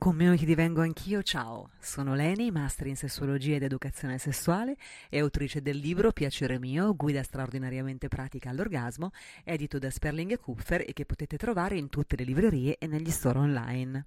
Community divengo anch'io, ciao, sono Leni, master in sessuologia ed educazione sessuale e autrice del libro Piacere mio, guida straordinariamente pratica all'orgasmo, edito da Sperling e Kupfer e che potete trovare in tutte le librerie e negli store online.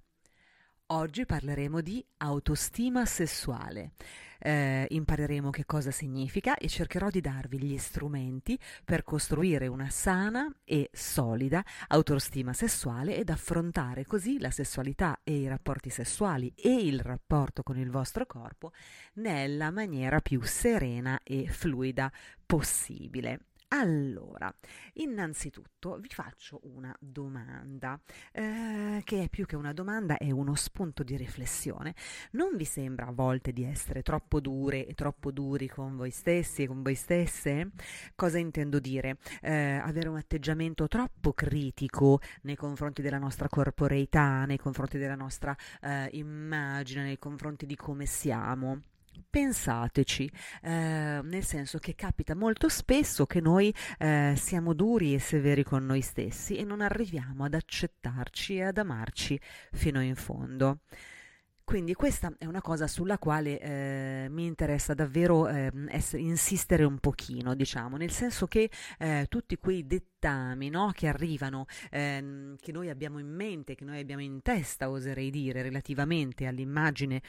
Oggi parleremo di autostima sessuale. Eh, impareremo che cosa significa e cercherò di darvi gli strumenti per costruire una sana e solida autostima sessuale ed affrontare così la sessualità e i rapporti sessuali e il rapporto con il vostro corpo nella maniera più serena e fluida possibile. Allora, innanzitutto vi faccio una domanda, eh, che è più che una domanda, è uno spunto di riflessione. Non vi sembra a volte di essere troppo dure e troppo duri con voi stessi e con voi stesse? Cosa intendo dire? Eh, avere un atteggiamento troppo critico nei confronti della nostra corporeità, nei confronti della nostra eh, immagine, nei confronti di come siamo. Pensateci, eh, nel senso che capita molto spesso che noi eh, siamo duri e severi con noi stessi e non arriviamo ad accettarci e ad amarci fino in fondo. Quindi questa è una cosa sulla quale eh, mi interessa davvero eh, essere, insistere un pochino, diciamo, nel senso che eh, tutti quei dettami no, che arrivano, ehm, che noi abbiamo in mente, che noi abbiamo in testa, oserei dire, relativamente all'immagine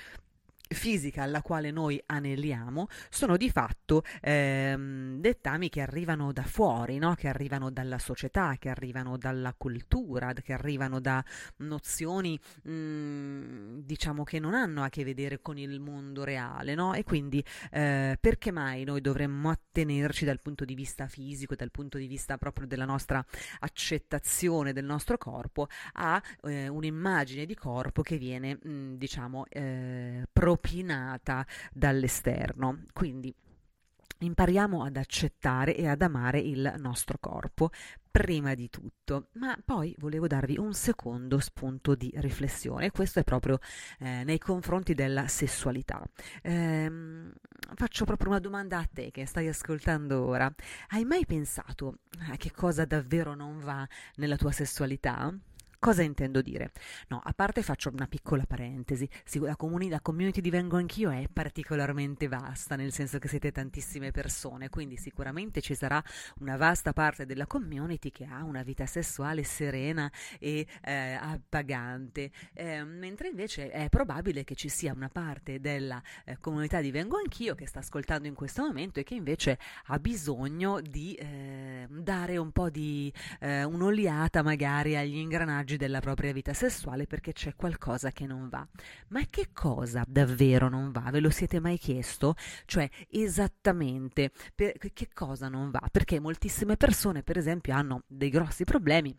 fisica alla quale noi aneliamo sono di fatto ehm, dettami che arrivano da fuori, no? che arrivano dalla società, che arrivano dalla cultura, che arrivano da nozioni mh, mm, diciamo che non hanno a che vedere con il mondo reale no? e quindi eh, perché mai noi dovremmo attenerci dal punto di vista fisico, dal punto di vista proprio della nostra accettazione del nostro corpo a eh, un'immagine di corpo che viene mh, mm, diciamo eh, propinata dall'esterno. Quindi impariamo ad accettare e ad amare il nostro corpo prima di tutto, ma poi volevo darvi un secondo spunto di riflessione, questo è proprio eh, nei confronti della sessualità. Eh, faccio proprio una domanda a te che stai ascoltando ora. Hai mai pensato a che cosa davvero non va nella tua sessualità? Cosa intendo dire? No, a parte faccio una piccola parentesi, la, comuni- la community di Vengo Anch'io è particolarmente vasta, nel senso che siete tantissime persone, quindi sicuramente ci sarà una vasta parte della community che ha una vita sessuale serena e eh, appagante, eh, mentre invece è probabile che ci sia una parte della eh, comunità di Vengo Anch'io che sta ascoltando in questo momento e che invece ha bisogno di eh, dare un po' di eh, un'oliata magari agli ingranaggi oggi della propria vita sessuale perché c'è qualcosa che non va. Ma che cosa davvero non va? Ve lo siete mai chiesto? Cioè, esattamente che cosa non va? Perché moltissime persone, per esempio, hanno dei grossi problemi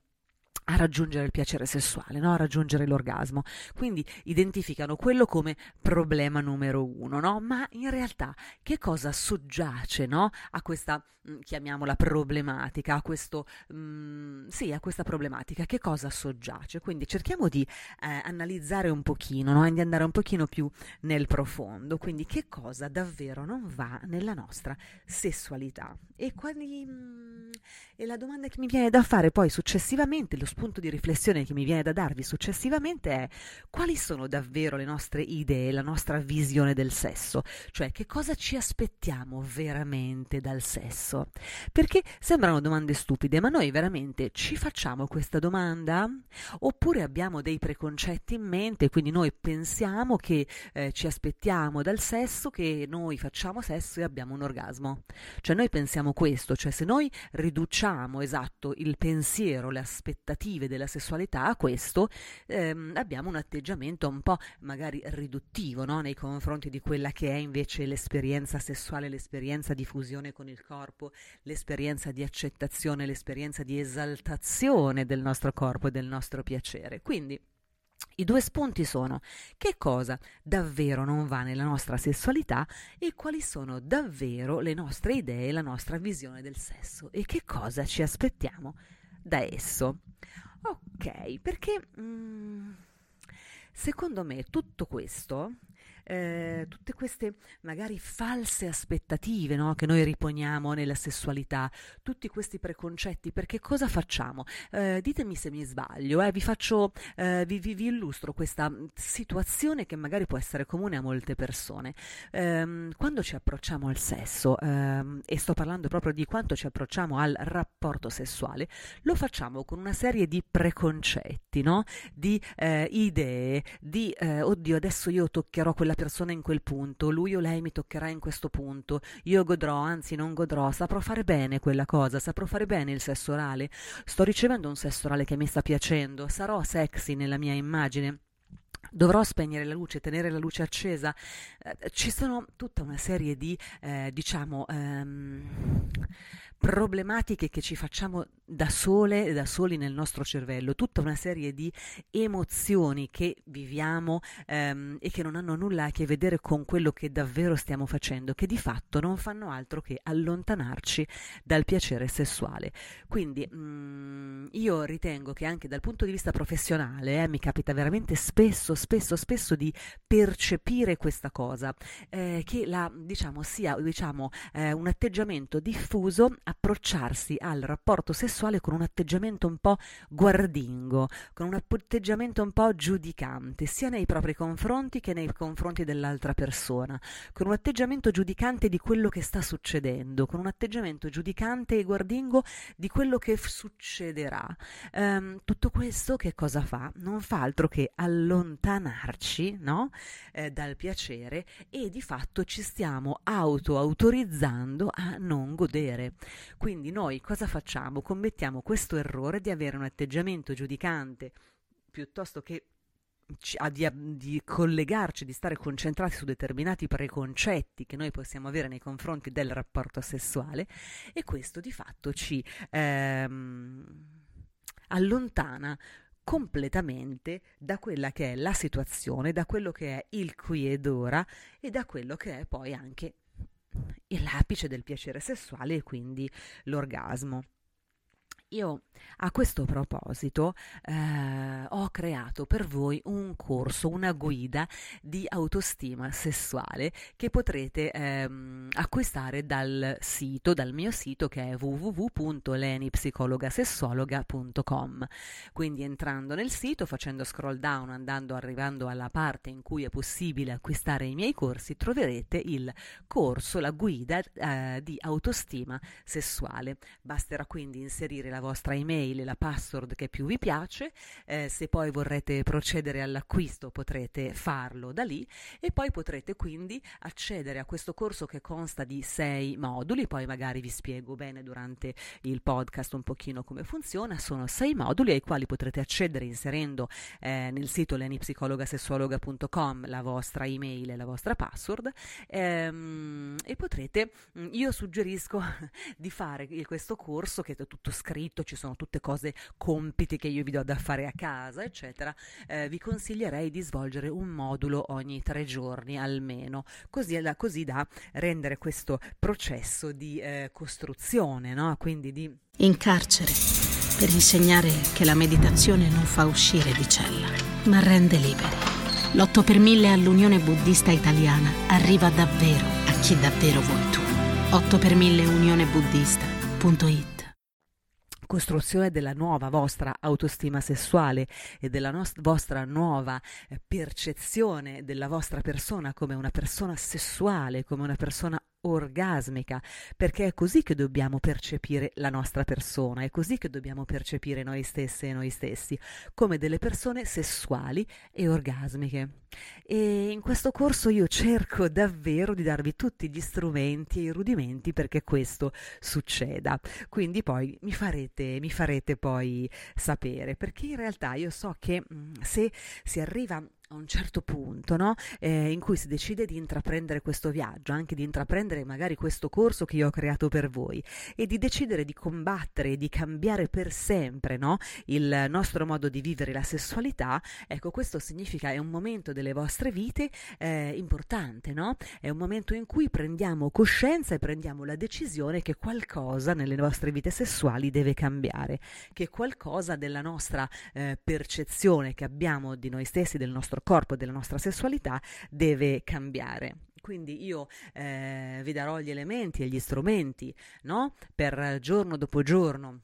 a raggiungere il piacere sessuale, no? a raggiungere l'orgasmo. Quindi identificano quello come problema numero uno, no? ma in realtà che cosa soggiace no? a questa, mm, chiamiamola problematica, a, questo, mm, sì, a questa problematica? Che cosa soggiace? Quindi cerchiamo di eh, analizzare un pochino, no? di andare un pochino più nel profondo, quindi che cosa davvero non va nella nostra sessualità. E, quali, mm, e la domanda che mi viene da fare poi successivamente, lo spunto di riflessione che mi viene da darvi successivamente è quali sono davvero le nostre idee, la nostra visione del sesso, cioè che cosa ci aspettiamo veramente dal sesso? Perché sembrano domande stupide, ma noi veramente ci facciamo questa domanda? Oppure abbiamo dei preconcetti in mente, quindi noi pensiamo che eh, ci aspettiamo dal sesso che noi facciamo sesso e abbiamo un orgasmo. Cioè noi pensiamo questo, cioè se noi riduciamo esatto il pensiero, le aspettative, negative della sessualità a questo, ehm, abbiamo un atteggiamento un po' magari riduttivo no? nei confronti di quella che è invece l'esperienza sessuale, l'esperienza di fusione con il corpo, l'esperienza di accettazione, l'esperienza di esaltazione del nostro corpo e del nostro piacere. Quindi i due spunti sono che cosa davvero non va nella nostra sessualità e quali sono davvero le nostre idee, la nostra visione del sesso e che cosa ci aspettiamo da esso. Ok, perché... Mm, Secondo me tutto questo eh, tutte queste magari false aspettative no? che noi riponiamo nella sessualità, tutti questi preconcetti, perché cosa facciamo? Eh, ditemi se mi sbaglio, eh, vi, faccio, eh, vi, vi, vi, illustro questa situazione che magari può essere comune a molte persone. Ehm, quando ci approcciamo al sesso, ehm, e sto parlando proprio di quanto ci approcciamo al rapporto sessuale, lo facciamo con una serie di preconcetti, no? di eh, idee, di eh, oddio adesso io toccherò quella persona in quel punto, lui o lei mi toccherà in questo punto, io godrò, anzi non godrò, saprò fare bene quella cosa, saprò fare bene il sesso orale, sto ricevendo un sesso orale che mi sta piacendo, sarò sexy nella mia immagine. Dovrò spegnere la luce, tenere la luce accesa. Eh, ci sono tutta una serie di, eh, diciamo, ehm, problematiche che ci facciamo da sole, da soli nel nostro cervello, tutta una serie di emozioni che viviamo ehm, e che non hanno nulla a che vedere con quello che davvero stiamo facendo, che di fatto non fanno altro che allontanarci dal piacere sessuale. Quindi mh, mm, io ritengo che anche dal punto di vista professionale eh, mi capita veramente spesso, spesso, spesso di percepire questa cosa, eh, che la, diciamo, sia diciamo, eh, un atteggiamento diffuso approcciarsi al rapporto sessuale con un atteggiamento un po' guardingo, con un atteggiamento un po' giudicante, sia nei propri confronti che nei confronti dell'altra persona, con un atteggiamento giudicante di quello che sta succedendo, con un atteggiamento giudicante e guardingo di quello che succederà. Um, tutto questo che cosa fa? Non fa altro che allontanarci no? eh, dal piacere e di fatto ci stiamo auto-autorizzando a non godere. Quindi noi cosa facciamo? Commettiamo questo errore di avere un atteggiamento giudicante piuttosto che di, di, collegarci, di stare concentrati su determinati preconcetti che noi possiamo avere nei confronti del rapporto sessuale e questo di fatto ci ehm, allontana completamente da quella che è la situazione, da quello che è il qui ed ora e da quello che è poi anche l'apice del piacere sessuale e quindi l'orgasmo. Io a questo proposito eh, ho creato per voi un corso, una guida di autostima sessuale che potrete ehm, acquistare dal sito, dal mio sito che è www.lenipsicologasessuologa.com. Quindi entrando nel sito, facendo scroll down, andando, arrivando alla parte in cui è possibile acquistare i miei corsi, troverete il corso, la guida eh, di autostima sessuale. Basterà quindi inserire la la vostra email e la password che più vi piace, eh, se poi vorrete procedere all'acquisto potrete farlo da lì e poi potrete quindi accedere a questo corso che consta di sei moduli, poi magari vi spiego bene durante il podcast un pochino come funziona, sono sei moduli ai quali potrete accedere inserendo eh, nel sito lenipsicologasessuologa.com la vostra email e la vostra password ehm, e potrete, io suggerisco di fare questo corso che è tutto scritto scritto, ci sono tutte cose, compiti che io vi do da fare a casa, eccetera, eh, vi consiglierei di svolgere un modulo ogni tre giorni almeno, così, così da rendere questo processo di eh, costruzione, no? quindi di... In carcere, per insegnare che la meditazione non fa uscire di cella, ma rende liberi. L'8 per 1000 all'Unione Buddista Italiana arriva davvero a chi davvero vuoi tu. 8 per 1000 unionebuddista.it costruzione della nuova vostra autostima sessuale e della no- vostra nuova eh, percezione della vostra persona come una persona sessuale, come una persona orgasmica, perché è così che dobbiamo percepire la nostra persona, è così che dobbiamo percepire noi stesse e noi stessi, come delle persone sessuali e orgasmiche. E in questo corso io cerco davvero di darvi tutti gli strumenti e i rudimenti perché questo succeda. Quindi poi mi farete, mi farete poi sapere, perché in realtà io so che mh, mm, se si arriva a un certo punto, no? eh, in cui si decide di intraprendere questo viaggio, anche di intraprendere magari questo corso che io ho creato per voi e di decidere di combattere e di cambiare per sempre no? il nostro modo di vivere la sessualità, ecco questo significa è un momento delle vostre vite eh, importante, no? È un momento in cui prendiamo coscienza e prendiamo la decisione che qualcosa nelle nostre vite sessuali deve cambiare, che qualcosa della nostra eh, percezione che abbiamo di noi stessi, del nostro nostro corpo, della nostra sessualità, deve cambiare. Quindi io eh, vi darò gli elementi e gli strumenti no? per giorno dopo giorno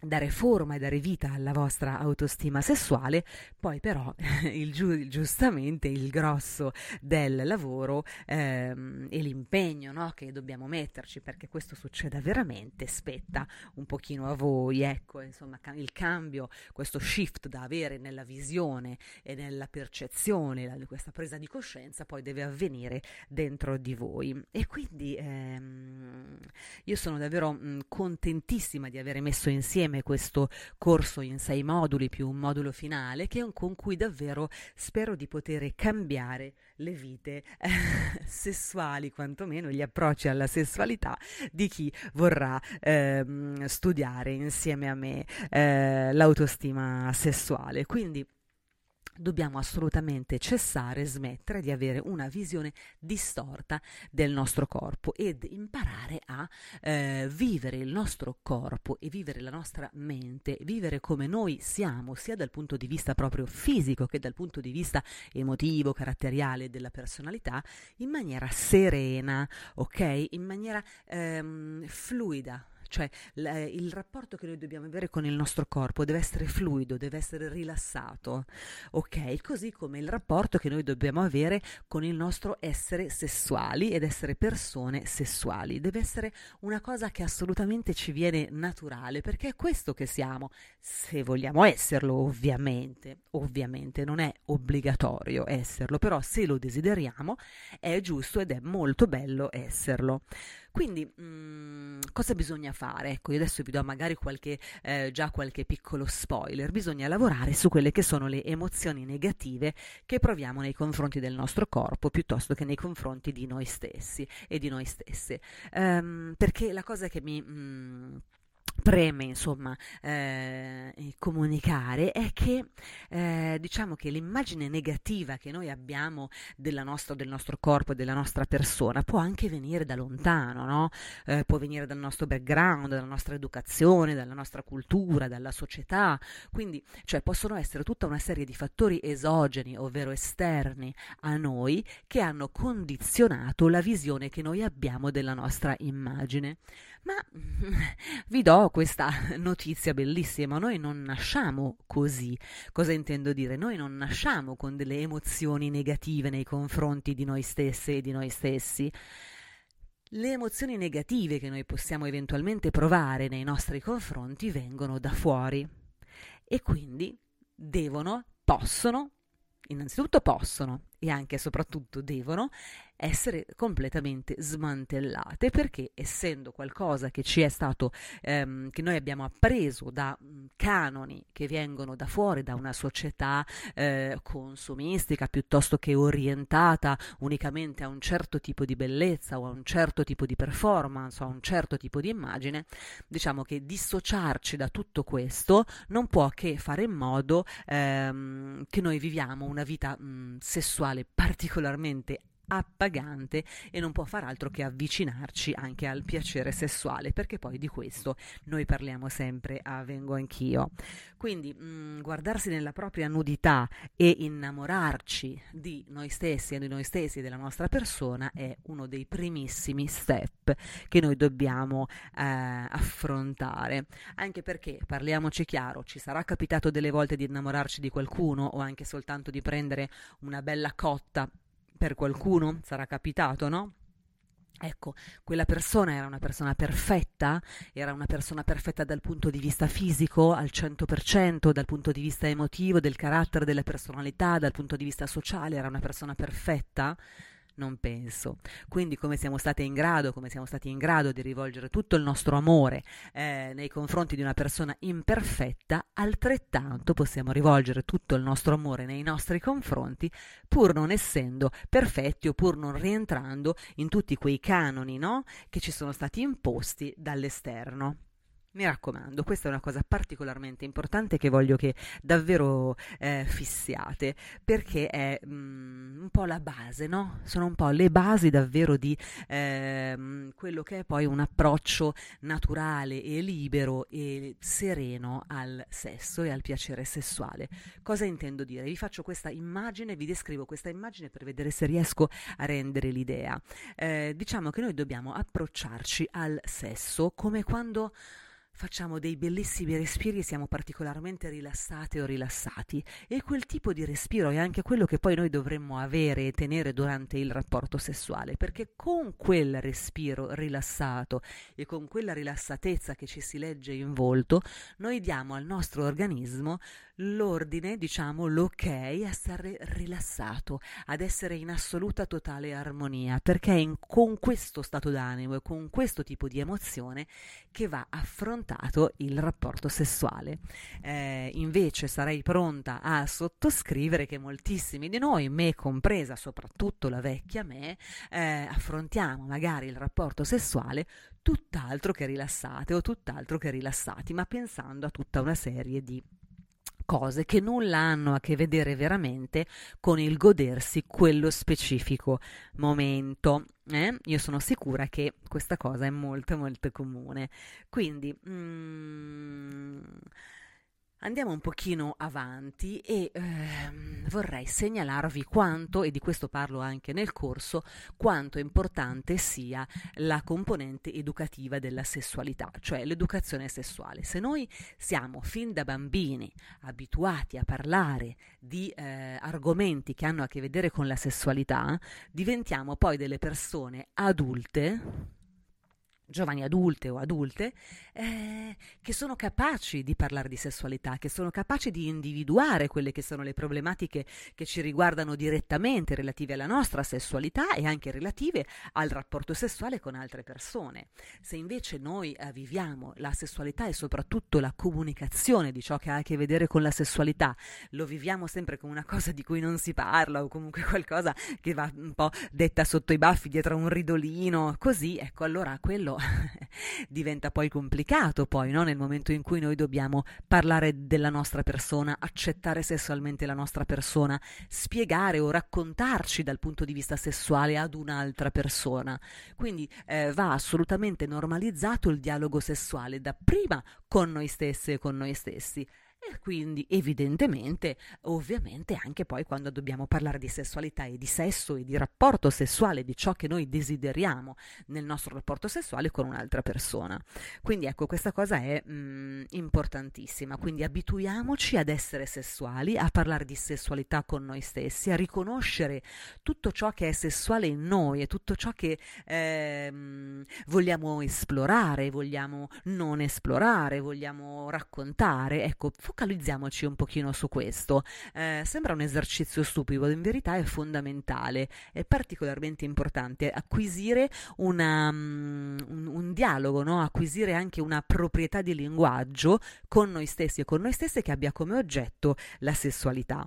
dare forma e dare vita alla vostra autostima sessuale, poi però il giu- giustamente il grosso del lavoro ehm, e l'impegno no, che dobbiamo metterci perché questo succeda veramente spetta un pochino a voi, ecco, insomma, il cambio, questo shift da avere nella visione e nella percezione, la, questa presa di coscienza poi deve avvenire dentro di voi. E quindi ehm, io sono davvero mh, contentissima di aver messo insieme insieme questo corso in sei moduli più un modulo finale che, con cui davvero spero di poter cambiare le vite eh, sessuali, quantomeno gli approcci alla sessualità di chi vorrà eh, studiare insieme a me eh, l'autostima sessuale. Quindi dobbiamo assolutamente cessare, smettere di avere una visione distorta del nostro corpo ed imparare a eh, vivere il nostro corpo e vivere la nostra mente, vivere come noi siamo, sia dal punto di vista proprio fisico che dal punto di vista emotivo, caratteriale della personalità, in maniera serena, ok? In maniera ehm, fluida, cioè l- il rapporto che noi dobbiamo avere con il nostro corpo deve essere fluido, deve essere rilassato, ok? Così come il rapporto che noi dobbiamo avere con il nostro essere sessuali ed essere persone sessuali. Deve essere una cosa che assolutamente ci viene naturale, perché è questo che siamo, se vogliamo esserlo, ovviamente, ovviamente non è obbligatorio esserlo, però se lo desideriamo è giusto ed è molto bello esserlo. Quindi mh, mm, cosa bisogna fare? Ecco, io adesso vi do magari qualche, eh, già qualche piccolo spoiler. Bisogna lavorare su quelle che sono le emozioni negative che proviamo nei confronti del nostro corpo piuttosto che nei confronti di noi stessi e di noi stesse. Um, perché la cosa che mi... Mh, mm, preme insomma eh, comunicare è che eh, diciamo che l'immagine negativa che noi abbiamo nostra, del nostro corpo e della nostra persona può anche venire da lontano, no? eh, può venire dal nostro background, dalla nostra educazione, dalla nostra cultura, dalla società, quindi cioè, possono essere tutta una serie di fattori esogeni, ovvero esterni a noi, che hanno condizionato la visione che noi abbiamo della nostra immagine. Ma vi do questa notizia bellissima, noi non nasciamo così. Cosa intendo dire? Noi non nasciamo con delle emozioni negative nei confronti di noi stesse e di noi stessi. Le emozioni negative che noi possiamo eventualmente provare nei nostri confronti vengono da fuori e quindi devono, possono, innanzitutto possono e anche e soprattutto devono essere completamente smantellate perché essendo qualcosa che ci è stato ehm, che noi abbiamo appreso da mm, canoni che vengono da fuori da una società eh, consumistica piuttosto che orientata unicamente a un certo tipo di bellezza o a un certo tipo di performance o a un certo tipo di immagine diciamo che dissociarci da tutto questo non può che fare in modo ehm, che noi viviamo una vita mh, sessuale sessuale particolarmente appagante e non può far altro che avvicinarci anche al piacere sessuale, perché poi di questo noi parliamo sempre a Vengo Anch'io. Quindi mh, mm, guardarsi nella propria nudità e innamorarci di noi stessi e di noi stessi e della nostra persona è uno dei primissimi step che noi dobbiamo eh, affrontare, anche perché parliamoci chiaro, ci sarà capitato delle volte di innamorarci di qualcuno o anche soltanto di prendere una bella cotta per qualcuno sarà capitato, no? Ecco, quella persona era una persona perfetta, era una persona perfetta dal punto di vista fisico al 100%, dal punto di vista emotivo, del carattere, della personalità, dal punto di vista sociale, era una persona perfetta non penso. Quindi come siamo state in grado, come siamo stati in grado di rivolgere tutto il nostro amore eh, nei confronti di una persona imperfetta, altrettanto possiamo rivolgere tutto il nostro amore nei nostri confronti, pur non essendo perfetti o pur non rientrando in tutti quei canoni no? che ci sono stati imposti dall'esterno. Mi raccomando, questa è una cosa particolarmente importante che voglio che davvero eh, fissiate, perché è mm, un po' la base, no? Sono un po' le basi davvero di eh, quello che è poi un approccio naturale e libero e sereno al sesso e al piacere sessuale. Cosa intendo dire? Vi faccio questa immagine, vi descrivo questa immagine per vedere se riesco a rendere l'idea. Eh, diciamo che noi dobbiamo approcciarci al sesso come quando facciamo dei bellissimi respiri e siamo particolarmente rilassate o rilassati. E quel tipo di respiro è anche quello che poi noi dovremmo avere e tenere durante il rapporto sessuale perché con quel respiro rilassato e con quella rilassatezza che ci si legge in volto noi diamo al nostro organismo l'ordine, diciamo l'ok a stare rilassato, ad essere in assoluta totale armonia, perché è in, con questo stato d'animo e con questo tipo di emozione che va affrontato il rapporto sessuale. Eh, invece sarei pronta a sottoscrivere che moltissimi di noi, me compresa, soprattutto la vecchia me, eh, affrontiamo magari il rapporto sessuale tutt'altro che rilassate o tutt'altro che rilassati, ma pensando a tutta una serie di cose che nulla hanno a che vedere veramente con il godersi quello specifico momento. Eh? Io sono sicura che questa cosa è molto molto comune. Quindi mm, Andiamo un pochino avanti e ehm, vorrei segnalarvi quanto, e di questo parlo anche nel corso, quanto importante sia la componente educativa della sessualità, cioè l'educazione sessuale. Se noi siamo fin da bambini abituati a parlare di eh, argomenti che hanno a che vedere con la sessualità, diventiamo poi delle persone adulte giovani adulte o adulte eh, che sono capaci di parlare di sessualità, che sono capaci di individuare quelle che sono le problematiche che ci riguardano direttamente relative alla nostra sessualità e anche relative al rapporto sessuale con altre persone. Se invece noi eh, viviamo la sessualità e soprattutto la comunicazione di ciò che ha a che vedere con la sessualità, lo viviamo sempre come una cosa di cui non si parla o comunque qualcosa che va un po' detta sotto i baffi dietro un ridolino, così, ecco allora quello diventa poi complicato poi, no? nel momento in cui noi dobbiamo parlare della nostra persona, accettare sessualmente la nostra persona, spiegare o raccontarci dal punto di vista sessuale ad un'altra persona. Quindi eh, va assolutamente normalizzato il dialogo sessuale da prima con noi stessi e con noi stessi e quindi evidentemente, ovviamente anche poi quando dobbiamo parlare di sessualità e di sesso e di rapporto sessuale, di ciò che noi desideriamo nel nostro rapporto sessuale con un'altra persona. Quindi ecco, questa cosa è mh, mm, importantissima, quindi abituiamoci ad essere sessuali, a parlare di sessualità con noi stessi, a riconoscere tutto ciò che è sessuale in noi e tutto ciò che eh, vogliamo esplorare, vogliamo non esplorare, vogliamo raccontare. Ecco, focalizziamoci un pochino su questo. Eh, sembra un esercizio stupido, in verità è fondamentale, è particolarmente importante acquisire una, um, un, un, dialogo, no? acquisire anche una proprietà di linguaggio con noi stessi e con noi stesse che abbia come oggetto la sessualità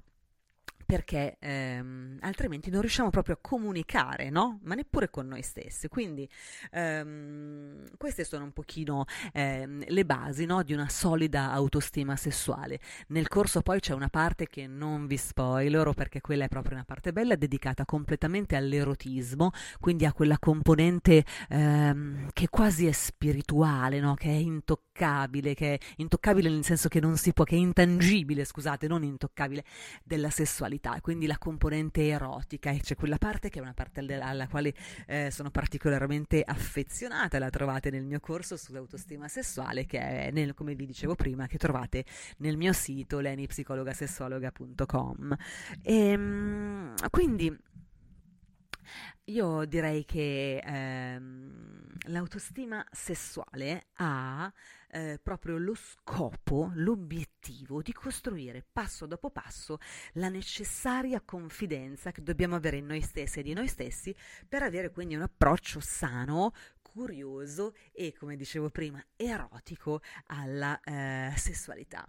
perché ehm, altrimenti non riusciamo proprio a comunicare, no? Ma neppure con noi stessi. Quindi ehm, queste sono un pochino ehm, le basi no? di una solida autostima sessuale. Nel corso poi c'è una parte che non vi spoilerò perché quella è proprio una parte bella dedicata completamente all'erotismo, quindi a quella componente ehm, che quasi è spirituale, no? Che è intoccabile, che è intoccabile nel senso che non si può, che è intangibile, scusate, non intoccabile, della sessualità quindi la componente erotica, e c'è quella parte che è una parte alla quale eh, sono particolarmente affezionata, la trovate nel mio corso sull'autostima sessuale, che è, nel, come vi dicevo prima, che trovate nel mio sito lenipsicologasessuologa.com. E, ehm, quindi io direi che ehm, l'autostima sessuale ha eh, proprio lo scopo, l'obiettivo di costruire passo dopo passo la necessaria confidenza che dobbiamo avere in noi stessi e di noi stessi per avere quindi un approccio sano, curioso e, come dicevo prima, erotico alla eh, sessualità.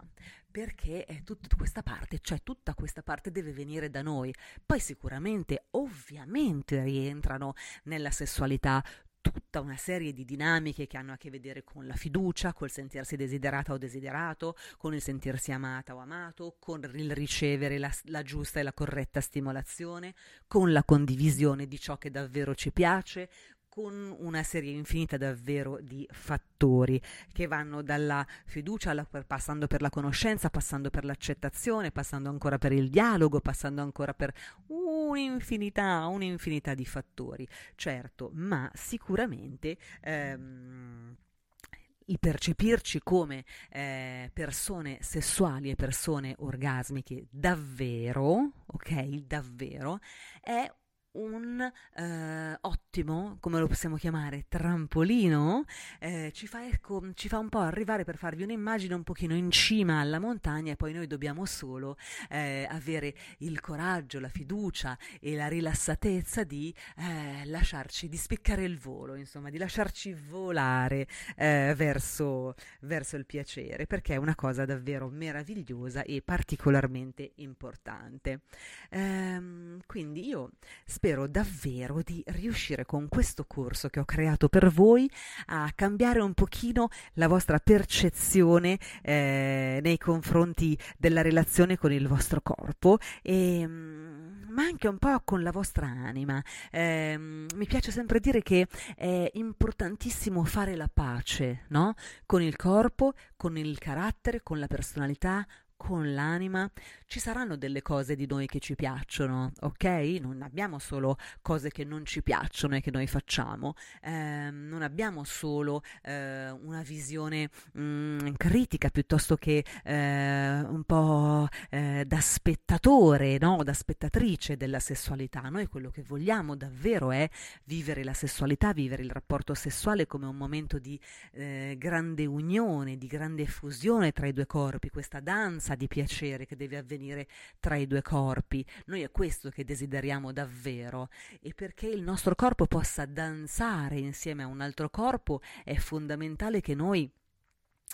Perché è tutta questa parte, cioè tutta questa parte deve venire da noi. Poi sicuramente, ovviamente, rientrano nella sessualità tutta una serie di dinamiche che hanno a che vedere con la fiducia, col sentirsi desiderata o desiderato, con il sentirsi amata o amato, con il ricevere la, la giusta e la corretta stimolazione, con la condivisione di ciò che davvero ci piace, con una serie infinita davvero di fattori che vanno dalla fiducia alla, passando per la conoscenza, passando per l'accettazione, passando ancora per il dialogo, passando ancora per un'infinità, un'infinità di fattori, certo, ma sicuramente ehm, il percepirci come eh, persone sessuali e persone orgasmiche davvero, ok, davvero, è un eh, ottimo, come lo possiamo chiamare, trampolino, eh, ci, fa, ecco, ci fa un po' arrivare per farvi un'immagine un pochino in cima alla montagna e poi noi dobbiamo solo eh, avere il coraggio, la fiducia e la rilassatezza di eh, lasciarci, di spiccare il volo, insomma, di lasciarci volare eh, verso, verso il piacere, perché è una cosa davvero meravigliosa e particolarmente importante. Ehm, quindi io spero davvero di riuscire con questo corso che ho creato per voi a cambiare un pochino la vostra percezione eh, nei confronti della relazione con il vostro corpo e mm, ma anche un po' con la vostra anima. Eh, mi piace sempre dire che è importantissimo fare la pace, no? Con il corpo, con il carattere, con la personalità, con l'anima, ci saranno delle cose di noi che ci piacciono, ok? Non abbiamo solo cose che non ci piacciono e che noi facciamo, eh, non abbiamo solo eh, una visione mh, mm, critica piuttosto che eh, un po' eh, da spettatore, no? da spettatrice della sessualità. Noi quello che vogliamo davvero è vivere la sessualità, vivere il rapporto sessuale come un momento di eh, grande unione, di grande fusione tra i due corpi, questa danza danza di piacere che deve avvenire tra i due corpi. Noi è questo che desideriamo davvero e perché il nostro corpo possa danzare insieme a un altro corpo è fondamentale che noi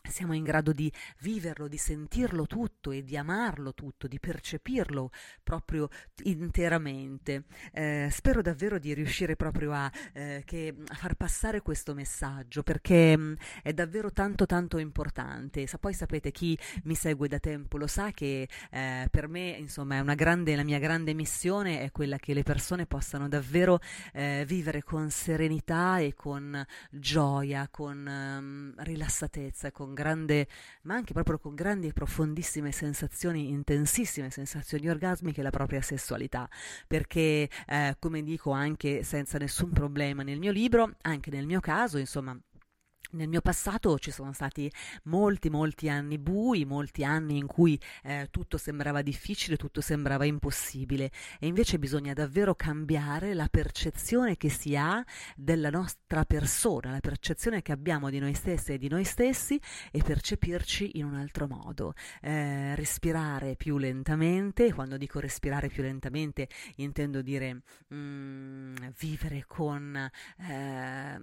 siamo in grado di viverlo, di sentirlo tutto e di amarlo tutto, di percepirlo proprio interamente. Eh, spero davvero di riuscire proprio a, eh, che, a, far passare questo messaggio perché mh, mm, è davvero tanto tanto importante. Sa, poi sapete chi mi segue da tempo lo sa che eh, per me insomma grande, la mia grande missione è quella che le persone possano davvero eh, vivere con serenità e con gioia, con um, rilassatezza, con grande, ma anche proprio con grandi e profondissime sensazioni, intensissime sensazioni orgasmiche la propria sessualità, perché eh, come dico anche senza nessun problema nel mio libro, anche nel mio caso, insomma, nel mio passato ci sono stati molti, molti anni bui, molti anni in cui eh, tutto sembrava difficile, tutto sembrava impossibile e invece bisogna davvero cambiare la percezione che si ha della nostra persona, la percezione che abbiamo di noi stessi e di noi stessi e percepirci in un altro modo. Eh, respirare più lentamente, quando dico respirare più lentamente intendo dire mm, vivere con eh,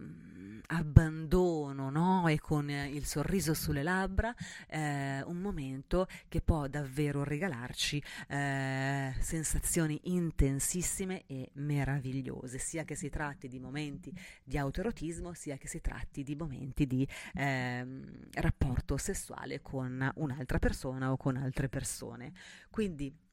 e con il sorriso sulle labbra, eh, un momento che può davvero regalarci eh, sensazioni intensissime e meravigliose, sia che si tratti di momenti di autoerotismo, sia che si tratti di momenti di eh, rapporto sessuale con un'altra persona o con altre persone. Quindi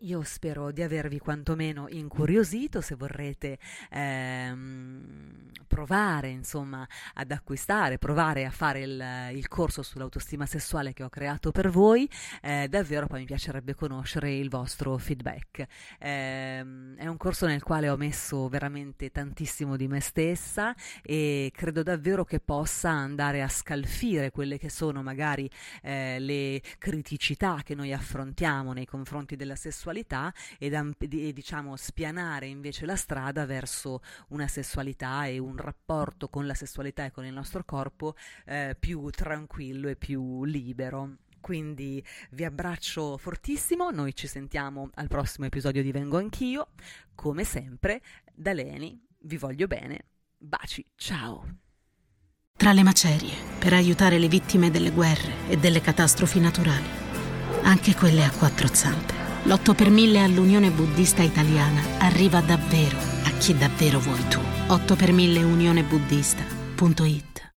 io spero di avervi quantomeno incuriosito, se vorrete ehm, provare insomma ad acquistare, provare a fare il, il, corso sull'autostima sessuale che ho creato per voi, eh, davvero poi mi piacerebbe conoscere il vostro feedback. Eh, è un corso nel quale ho messo veramente tantissimo di me stessa e credo davvero che possa andare a scalfire quelle che sono magari eh, le criticità che noi affrontiamo nei confronti della sessualità sessualità ed, diciamo spianare invece la strada verso una sessualità e un rapporto con la sessualità e con il nostro corpo eh, più tranquillo e più libero. Quindi vi abbraccio fortissimo, noi ci sentiamo al prossimo episodio di Vengo Anch'io. Come sempre, da Leni, vi voglio bene. Baci, ciao! Tra le macerie, per aiutare le vittime delle guerre e delle catastrofi naturali, anche quelle a quattro zampe l'8 per 1000 all'Unione Buddista Italiana arriva davvero a chi davvero vuoi tu. 8 per 1000 unionebuddista.it